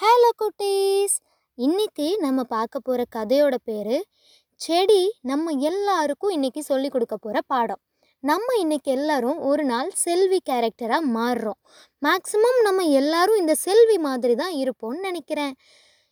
Hello குட்டீஸ். இன்னைக்கு நம்ம பார்க்க போகிற கதையோட பேர் செடி நம்ம எல்லாருக்கும் இன்னைக்கு சொல்லி கொடுக்க போகிற பாடம். நம்ம இன்னைக்கு எல்லாரும் ஒரு நாள் செல்வி கேரக்டராக மாறுறோம். மேக்ஸிமம் நம்ம எல்லாரும் இந்த செல்வி மாதிரி தான் இருப்போம்னு நினைக்கிறேன்.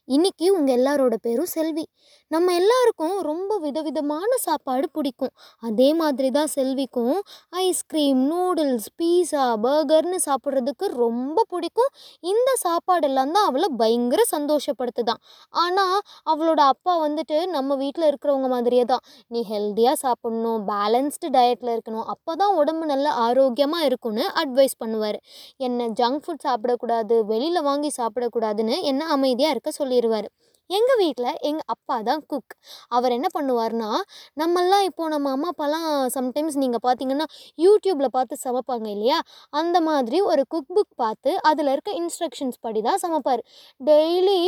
இன்னைக்கு உங்கள் எல்லாரோட பேரும் செல்வி. நம்ம எல்லாருக்கும் ரொம்ப விதவிதமான சாப்பாடு பிடிக்கும். அதே மாதிரி தான் செல்விக்கும் ஐஸ்கிரீம் நூடுல்ஸ் பீஸா பர்கர்னு சாப்பிட்றதுக்கு ரொம்ப பிடிக்கும். இந்த சாப்பாடெல்லாம் தான் அவளை பயங்கர சந்தோஷப்படுத்துதான். ஆனால் அவளோட அப்பா வந்துட்டு நம்ம வீட்டில் இருக்கிறவங்க மாதிரியே தான். நீ ஹெல்த்தியாக சாப்பிட்ணும் பேலன்ஸ்டு டயட்டில் இருக்கணும். அப்போ தான் உடம்பு நல்ல ஆரோக்கியமாக இருக்கும்னு அட்வைஸ் பண்ணுவார். என்ன ஜங்க் ஃபுட் சாப்பிடக்கூடாது வெளியில் வாங்கி சாப்பிடக்கூடாதுன்னு என்ன அமைதியாக இருக்க சொல்லி போயிடுவார் எங்கள் வீட்டில் எங்கள் அப்பா தான் குக் அவர் என்ன பண்ணுவார்னா நம்மெல்லாம் இப்போது நம்ம அம்மா அப்பாலாம் சம்டைம்ஸ் நீங்கள் பார்த்தீங்கன்னா யூடியூப்பில் பார்த்து சமைப்பாங்க இல்லையா? அந்த மாதிரி ஒரு குக் புக் பார்த்து அதில் இருக்க இன்ஸ்ட்ரக்ஷன்ஸ் படி தான் சமைப்பார். டெய்லி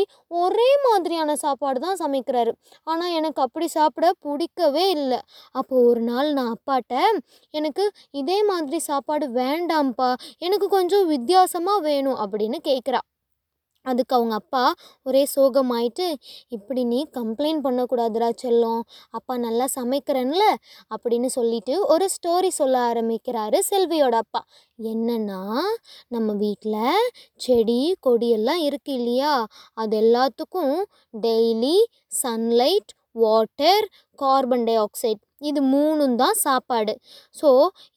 ஒரே மாதிரியான சாப்பாடு தான் சமைக்கிறாரு. ஆனால் எனக்கு அப்படி சாப்பிட பிடிக்கவே இல்லை. அப்போது ஒரு நாள் நான் அப்பாட்ட எனக்கு இதே மாதிரி சாப்பாடு வேண்டாம்ப்பா. எனக்கு கொஞ்சம் வித்தியாசமாக வேணும் அப்படின்னு கேட்குறா அதுக்கு அவங்க அப்பா ஒரே சோகமாயிட்டு இப்படி நீ கம்ப்ளைண்ட் பண்ணக்கூடாதுடா செல்லம். அப்பா நல்லா சமைக்கிறேன்ல அப்படின்னு சொல்லிட்டு ஒரு ஸ்டோரி சொல்ல ஆரம்பிக்கிறாரு செல்வியோட அப்பா. என்னன்னா நம்ம வீட்டில் செடி கொடியெல்லாம் இருக்கு இல்லையா? அது எல்லாத்துக்கும் daily sunlight water carbon dioxide இது மூணும் தான் சாப்பாடு. ஸோ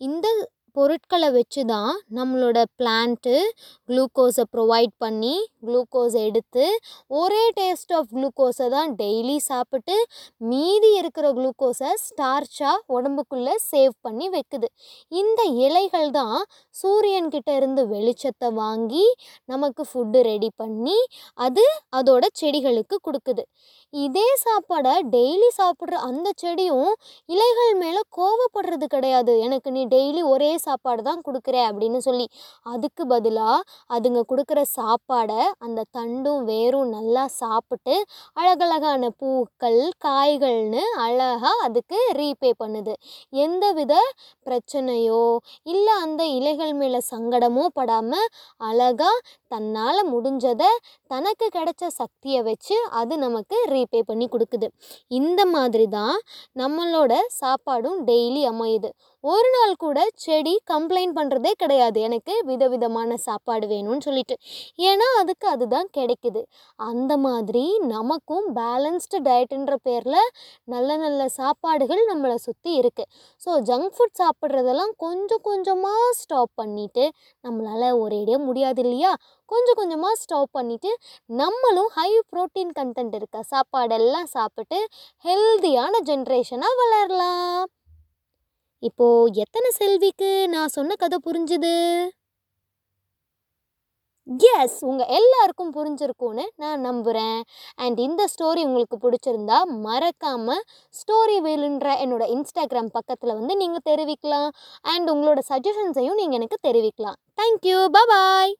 இந்த பொருட்களை வச்சு தான் நம்மளோட பிளான்ட்டு குளுக்கோஸை ப்ரொவைட் பண்ணி குளுக்கோஸை எடுத்து ஒரே டேஸ்ட் ஆஃப் குளுக்கோஸை தான் டெய்லி சாப்பிட்டு மீதி இருக்கிற குளுக்கோஸை ஸ்டார்ச்சாக உடம்புக்குள்ளே சேவ் பண்ணி வைக்குது. இந்த இலைகள் தான் சூரியன்கிட்ட இருந்து வெளிச்சத்தை வாங்கி நமக்கு ஃபுட்டு ரெடி பண்ணி அது அதோட செடிகளுக்கு கொடுக்குது. இதே சாப்பாடை டெய்லி சாப்பிட்ற அந்த செடியும் இலைகள் மேலே கோவப்படுறது கிடையாது. எனக்கு நீ டெய்லி ஒரே சாப்பாடு தான் கொடுக்குற அப்படின்னு சொல்லி. அதுக்கு பதிலாக அதுங்க கொடுக்குற சாப்பாடை அந்த தண்டும் வேரும் நல்லா சாப்பிட்டு அழகழகான பூக்கள் காய்கள்னு அழகாக அதுக்கு ரீபே பண்ணுது. எந்தவித பிரச்சனையோ இல்லை அந்த இலைகள் மேலே சங்கடமோ படாமல் அழகாக தன்னால் முடிஞ்சதை தனக்கு கிடைச்ச சக்தியை வச்சு அது நமக்கு ரீ பே பண்ணி கொடுக்குது. இந்த மாதிரி தான் நம்மளோட சாப்பாடும் டெய்லி அமையுது. ஒரு நாள் கூட செடி கம்ப்ளைண்ட் பண்ணுறதே கிடையாது. எனக்கு விதவிதமான சாப்பாடு வேணும்னு சொல்லிட்டு. ஏன்னா அதுக்கு அதுதான் கிடைக்குது. அந்த மாதிரி நமக்கும் பேலன்ஸ்டு டயட்டுன்ற பேரில் நல்ல நல்ல சாப்பாடுகள் நம்மளை சுற்றி இருக்குது ஸோ ஜங்க் ஃபுட் சாப்பிட்றதெல்லாம் கொஞ்சம் கொஞ்சமாக ஸ்டாப் பண்ணிவிட்டு நம்மளால் ஒரேடியாக முடியாது இல்லையா? கொஞ்சம் கொஞ்சமாக ஸ்டாப் பண்ணிவிட்டு நம்மளும் ஹை ப்ரோட்டீன் கண்டென்ட் இருக்க சாப்பாடெல்லாம் சாப்பிட்டு ஹெல்தியான ஜென்ரேஷனாக வளரலாம். இப்போது எத்தனை செல்விக்கு நான் சொன்ன கதை புரிஞ்சுது? எஸ் உங்கள் எல்லாருக்கும் புரிஞ்சிருக்கும்னு நான் நம்புகிறேன் அண்ட் இந்த ஸ்டோரி உங்களுக்கு பிடிச்சிருந்தா மறக்காமல் ஸ்டோரி வேலுன்ற என்னோட இன்ஸ்டாகிராம் பக்கத்தில் வந்து நீங்கள் தெரிவிக்கலாம். அண்ட் உங்களோட சஜஷன்ஸையும் நீங்கள் எனக்கு தெரிவிக்கலாம். Thank you bye